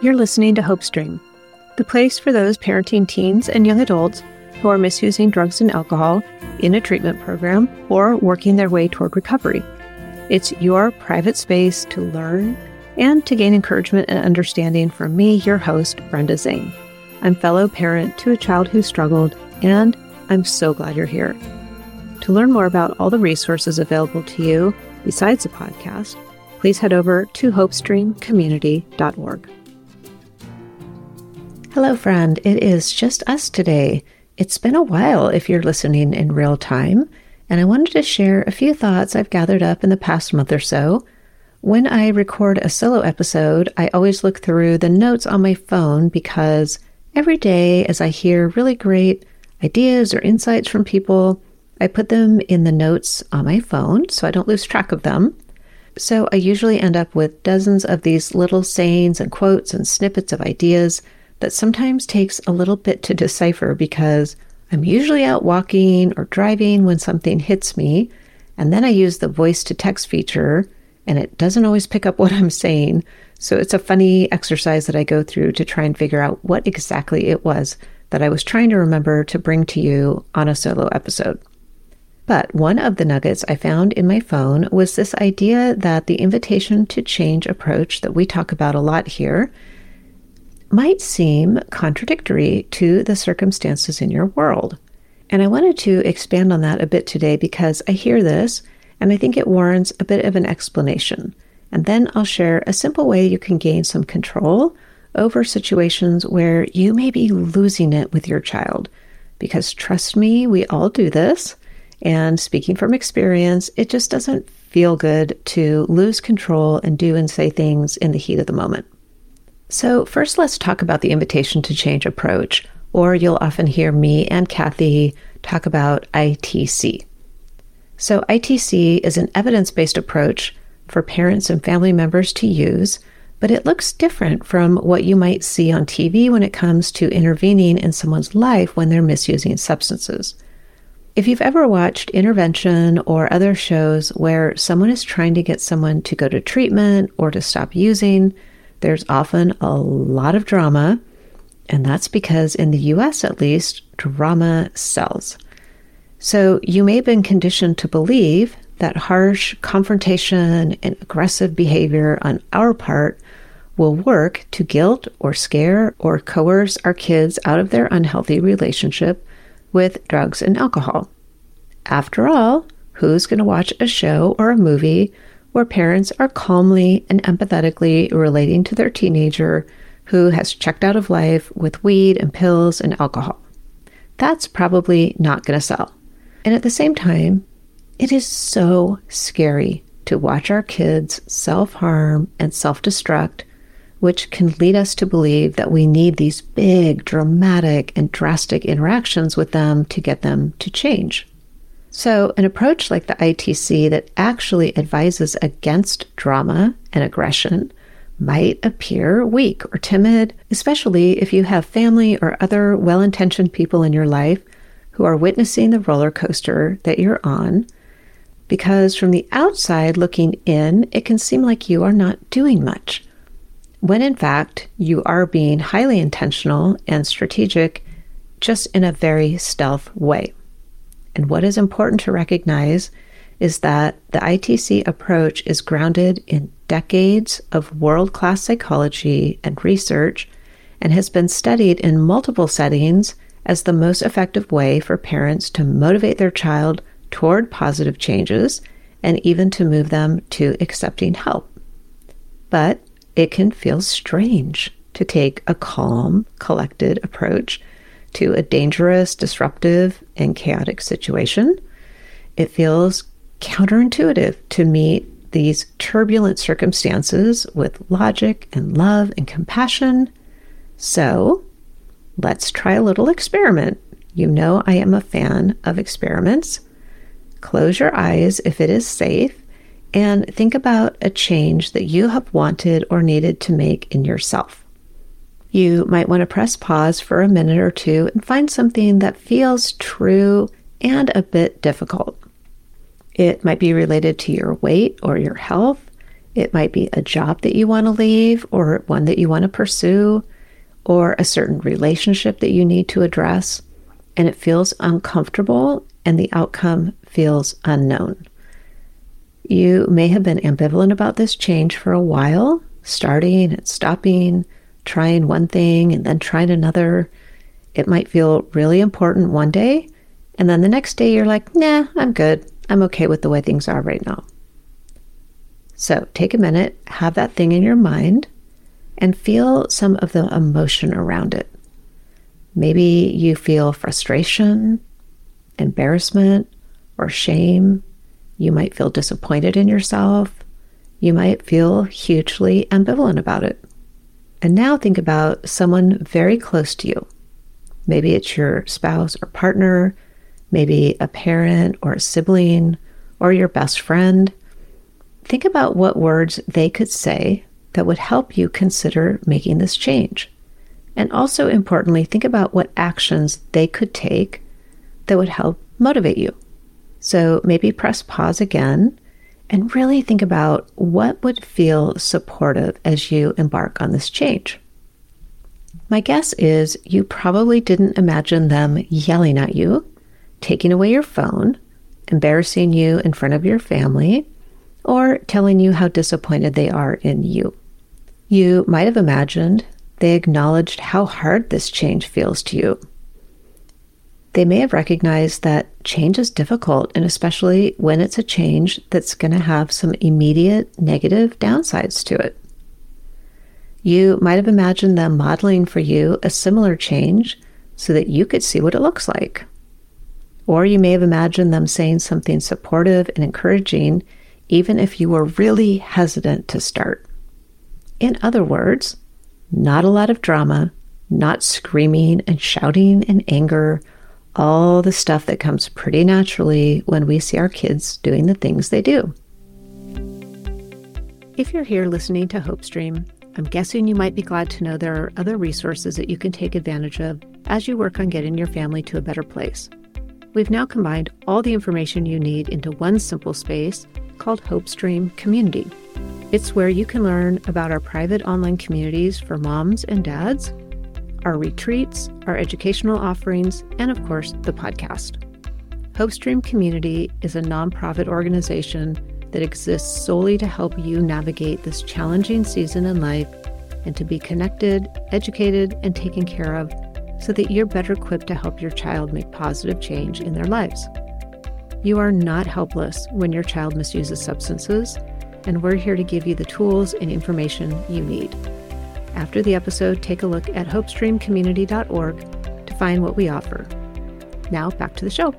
You're listening to HopeStream, the place for those parenting teens and young adults who are misusing drugs and alcohol in a treatment program or working their way toward recovery. It's your private space to learn and to gain encouragement and understanding from me, your host, Brenda Zane. I'm fellow parent to a child who struggled, and I'm so glad you're here. To learn more about all the resources available to you besides the podcast, please head over to hopestreamcommunity.org. Hello, friend. It is just us today. It's been a while if you're listening in real time, and I wanted to share a few thoughts I've gathered up in the past month or so. When I record a solo episode, I always look through the notes on my phone because every day, as I hear really great ideas or insights from people, I put them in the notes on my phone so I don't lose track of them. So I usually end up with dozens of these little sayings and quotes and snippets of ideas that sometimes takes a little bit to decipher because I'm usually out walking or driving when something hits me, and then I use the voice to text feature, and it doesn't always pick up what I'm saying. So it's a funny exercise that I go through to try and figure out what exactly it was that I was trying to remember to bring to you on a solo episode. But one of the nuggets I found in my phone was this idea that the invitation to change approach that we talk about a lot here might seem contradictory to the circumstances in your world. And I wanted to expand on that a bit today because I hear this and I think it warrants a bit of an explanation. And then I'll share a simple way you can gain some control over situations where you may be losing it with your child. Because trust me, we all do this. And speaking from experience, it just doesn't feel good to lose control and do and say things in the heat of the moment. So, first, let's talk about the invitation to change approach, or you'll often hear me and Kathy talk about ITC. So, ITC is an evidence based approach for parents and family members to use, but it looks different from what you might see on TV when it comes to intervening in someone's life when they're misusing substances. If you've ever watched intervention or other shows where someone is trying to get someone to go to treatment or to stop using, there's often a lot of drama. And that's because, in the US at least, drama sells. So you may have been conditioned to believe that harsh confrontation and aggressive behavior on our part will work to guilt or scare or coerce our kids out of their unhealthy relationship with drugs and alcohol. After all, who's going to watch a show or a movie where parents are calmly and empathetically relating to their teenager who has checked out of life with weed and pills and alcohol? That's probably not going to sell. And at the same time, it is so scary to watch our kids self harm and self destruct which can lead us to believe that we need these big, dramatic, and drastic interactions with them to get them to change. So, an approach like the ITC that actually advises against drama and aggression might appear weak or timid, especially if you have family or other well intentioned people in your life who are witnessing the roller coaster that you're on. Because from the outside looking in, it can seem like you are not doing much when in fact you are being highly intentional and strategic just in a very stealth way. And what is important to recognize is that the ITC approach is grounded in decades of world class psychology and research and has been studied in multiple settings as the most effective way for parents to motivate their child toward positive changes and even to move them to accepting help. But it can feel strange to take a calm, collected approach to a dangerous, disruptive, and chaotic situation. It feels counterintuitive to meet these turbulent circumstances with logic and love and compassion. So, let's try a little experiment. You know, I am a fan of experiments. Close your eyes if it is safe and think about a change that you have wanted or needed to make in yourself. You might want to press pause for a minute or two and find something that feels true and a bit difficult. It might be related to your weight or your health. It might be a job that you want to leave, or one that you want to pursue, or a certain relationship that you need to address, and it feels uncomfortable and the outcome feels unknown. You may have been ambivalent about this change for a while, starting and stopping, trying one thing and then trying another. It might feel really important one day, and then the next day you're like, nah, I'm good. I'm okay with the way things are right now. So take a minute, have that thing in your mind, and feel some of the emotion around it. Maybe you feel frustration, embarrassment, or shame. You might feel disappointed in yourself. You might feel hugely ambivalent about it. And now think about someone very close to you. Maybe it's your spouse or partner, maybe a parent or a sibling, or your best friend. Think about what words they could say that would help you consider making this change. And also importantly, think about what actions they could take that would help motivate you. So maybe press pause again and really think about what would feel supportive as you embark on this change. My guess is you probably didn't imagine them yelling at you, taking away your phone, embarrassing you in front of your family, or telling you how disappointed they are in you. You might have imagined they acknowledged how hard this change feels to you. They may have recognized that change is difficult, and especially when it's a change that's going to have some immediate negative downsides to it. You might have imagined them modeling for you a similar change so that you could see what it looks like. Or you may have imagined them saying something supportive and encouraging, even if you were really hesitant to start. In other words, not a lot of drama, not screaming and shouting and anger, all the stuff that comes pretty naturally when we see our kids doing the things they do. If you're here listening to HopeStream, I'm guessing you might be glad to know there are other resources that you can take advantage of as you work on getting your family to a better place. We've now combined all the information you need into one simple space called HopeStream Community. It's where you can learn about our private online communities for moms and dads, our retreats, our educational offerings, and of course, the podcast. HopeStream Community is a nonprofit organization that exists solely to help you navigate this challenging season in life and to be connected, educated, and taken care of so that you're better equipped to help your child make positive change in their lives. You are not helpless when your child misuses substances and we're here to give you the tools and information you need. After the episode, take a look at hopestreamcommunity.org to find what we offer. Now, back to the show.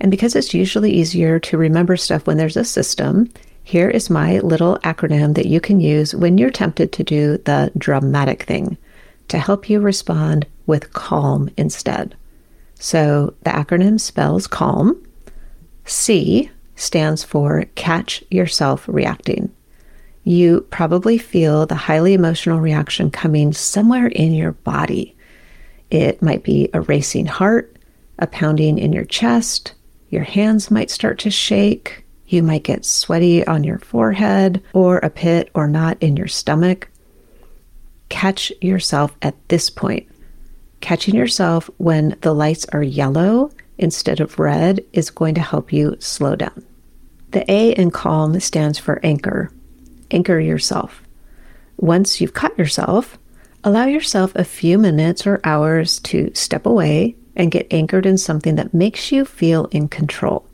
And because it's usually easier to remember stuff when there's a system, here is my little acronym that you can use when you're tempted to do the dramatic thing to help you respond with calm instead. So the acronym spells calm. C stands for catch yourself reacting. You probably feel the highly emotional reaction coming somewhere in your body. It might be a racing heart, a pounding in your chest, your hands might start to shake, you might get sweaty on your forehead, or a pit or knot in your stomach. Catch yourself at this point. Catching yourself when the lights are yellow instead of red is going to help you slow down. The A in calm stands for anchor. Anchor yourself. Once you've caught yourself, allow yourself a few minutes or hours to step away and get anchored in something that makes you feel in control.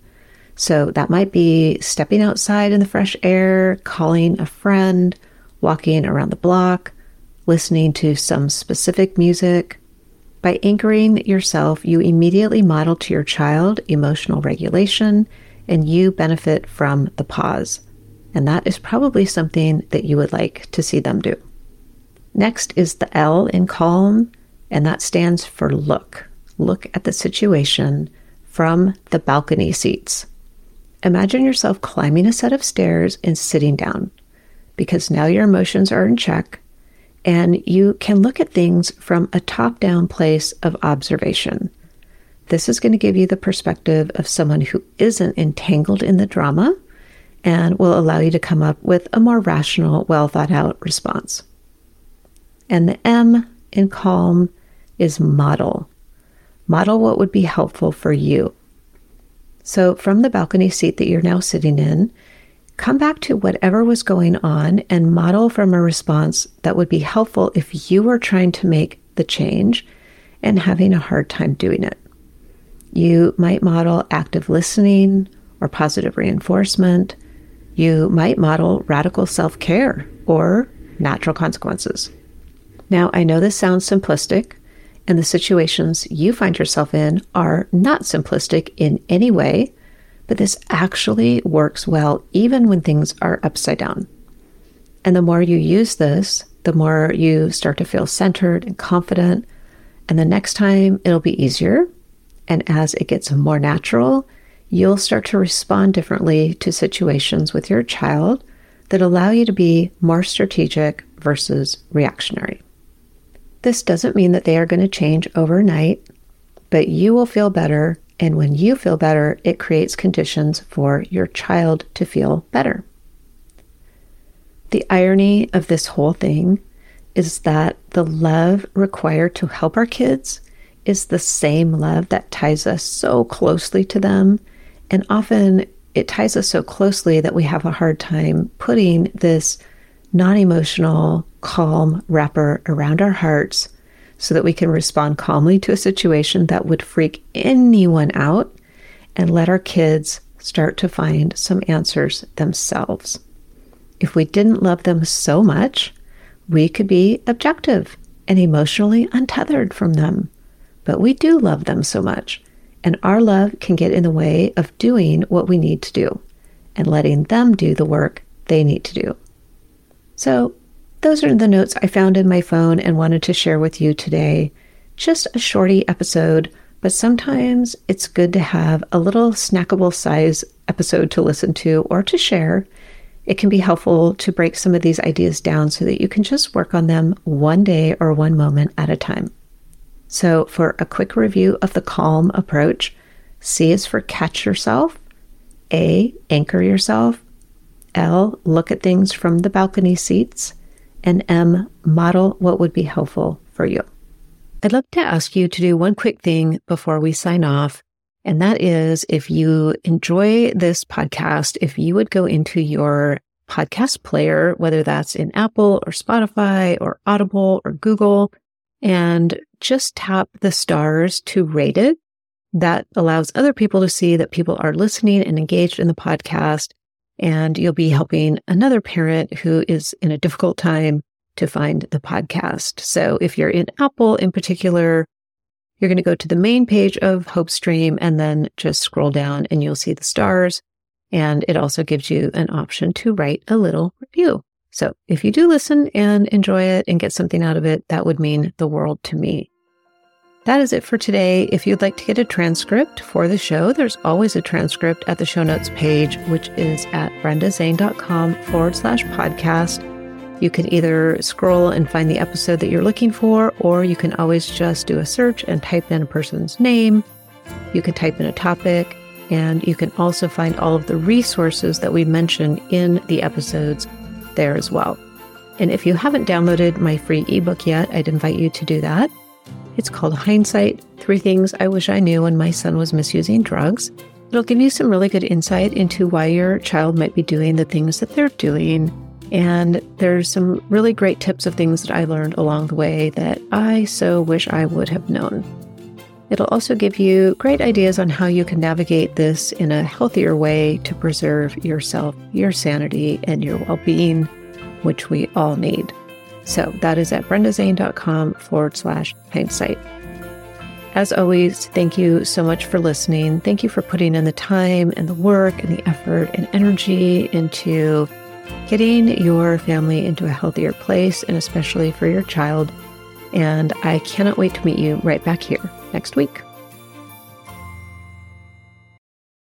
So that might be stepping outside in the fresh air, calling a friend, walking around the block, listening to some specific music, by anchoring yourself, you immediately model to your child emotional regulation and you benefit from the pause. And that is probably something that you would like to see them do. Next is the L in calm, and that stands for look. Look at the situation from the balcony seats. Imagine yourself climbing a set of stairs and sitting down because now your emotions are in check and you can look at things from a top down place of observation. This is going to give you the perspective of someone who isn't entangled in the drama and will allow you to come up with a more rational, well thought out response. And the M in calm is model. Model what would be helpful for you. So, from the balcony seat that you're now sitting in, come back to whatever was going on and model from a response that would be helpful if you were trying to make the change and having a hard time doing it. You might model active listening or positive reinforcement. You might model radical self care or natural consequences. Now, I know this sounds simplistic, and the situations you find yourself in are not simplistic in any way, but this actually works well even when things are upside down. And the more you use this, the more you start to feel centered and confident. And the next time it'll be easier. And as it gets more natural, you'll start to respond differently to situations with your child that allow you to be more strategic versus reactionary. This doesn't mean that they are going to change overnight, but you will feel better. And when you feel better, it creates conditions for your child to feel better. The irony of this whole thing is that the love required to help our kids is the same love that ties us so closely to them. And often it ties us so closely that we have a hard time putting this non emotional, calm wrapper around our hearts so that we can respond calmly to a situation that would freak anyone out and let our kids start to find some answers themselves. If we didn't love them so much, we could be objective and emotionally untethered from them. But we do love them so much, and our love can get in the way of doing what we need to do and letting them do the work they need to do. So, those are the notes I found in my phone and wanted to share with you today. Just a shorty episode, but sometimes it's good to have a little snackable size episode to listen to or to share. It can be helpful to break some of these ideas down so that you can just work on them one day or one moment at a time. So, for a quick review of the calm approach, C is for catch yourself, A, anchor yourself, L, look at things from the balcony seats, and M, model what would be helpful for you. I'd love to ask you to do one quick thing before we sign off. And that is if you enjoy this podcast, if you would go into your podcast player, whether that's in Apple or Spotify or Audible or Google, and just tap the stars to rate it. That allows other people to see that people are listening and engaged in the podcast and you'll be helping another parent who is in a difficult time to find the podcast. So if you're in Apple in particular, you're going to go to the main page of HopeStream and then just scroll down and you'll see the stars. And it also gives you an option to write a little review. So if you do listen and enjoy it and get something out of it, that would mean the world to me. That is it for today. If you'd like to get a transcript for the show, there's always a transcript at the show notes page, which is at brendazane.com forward slash podcast. You can either scroll and find the episode that you're looking for, or you can always just do a search and type in a person's name. You can type in a topic, and you can also find all of the resources that we mention in the episodes there as well. And if you haven't downloaded my free ebook yet, I'd invite you to do that. It's called Hindsight Three Things I Wish I Knew When My Son Was Misusing Drugs. It'll give you some really good insight into why your child might be doing the things that they're doing. And there's some really great tips of things that I learned along the way that I so wish I would have known. It'll also give you great ideas on how you can navigate this in a healthier way to preserve yourself, your sanity, and your well being, which we all need. So that is at brendazane.com forward slash hindsight. As always, thank you so much for listening. Thank you for putting in the time and the work and the effort and energy into getting your family into a healthier place and especially for your child. And I cannot wait to meet you right back here next week.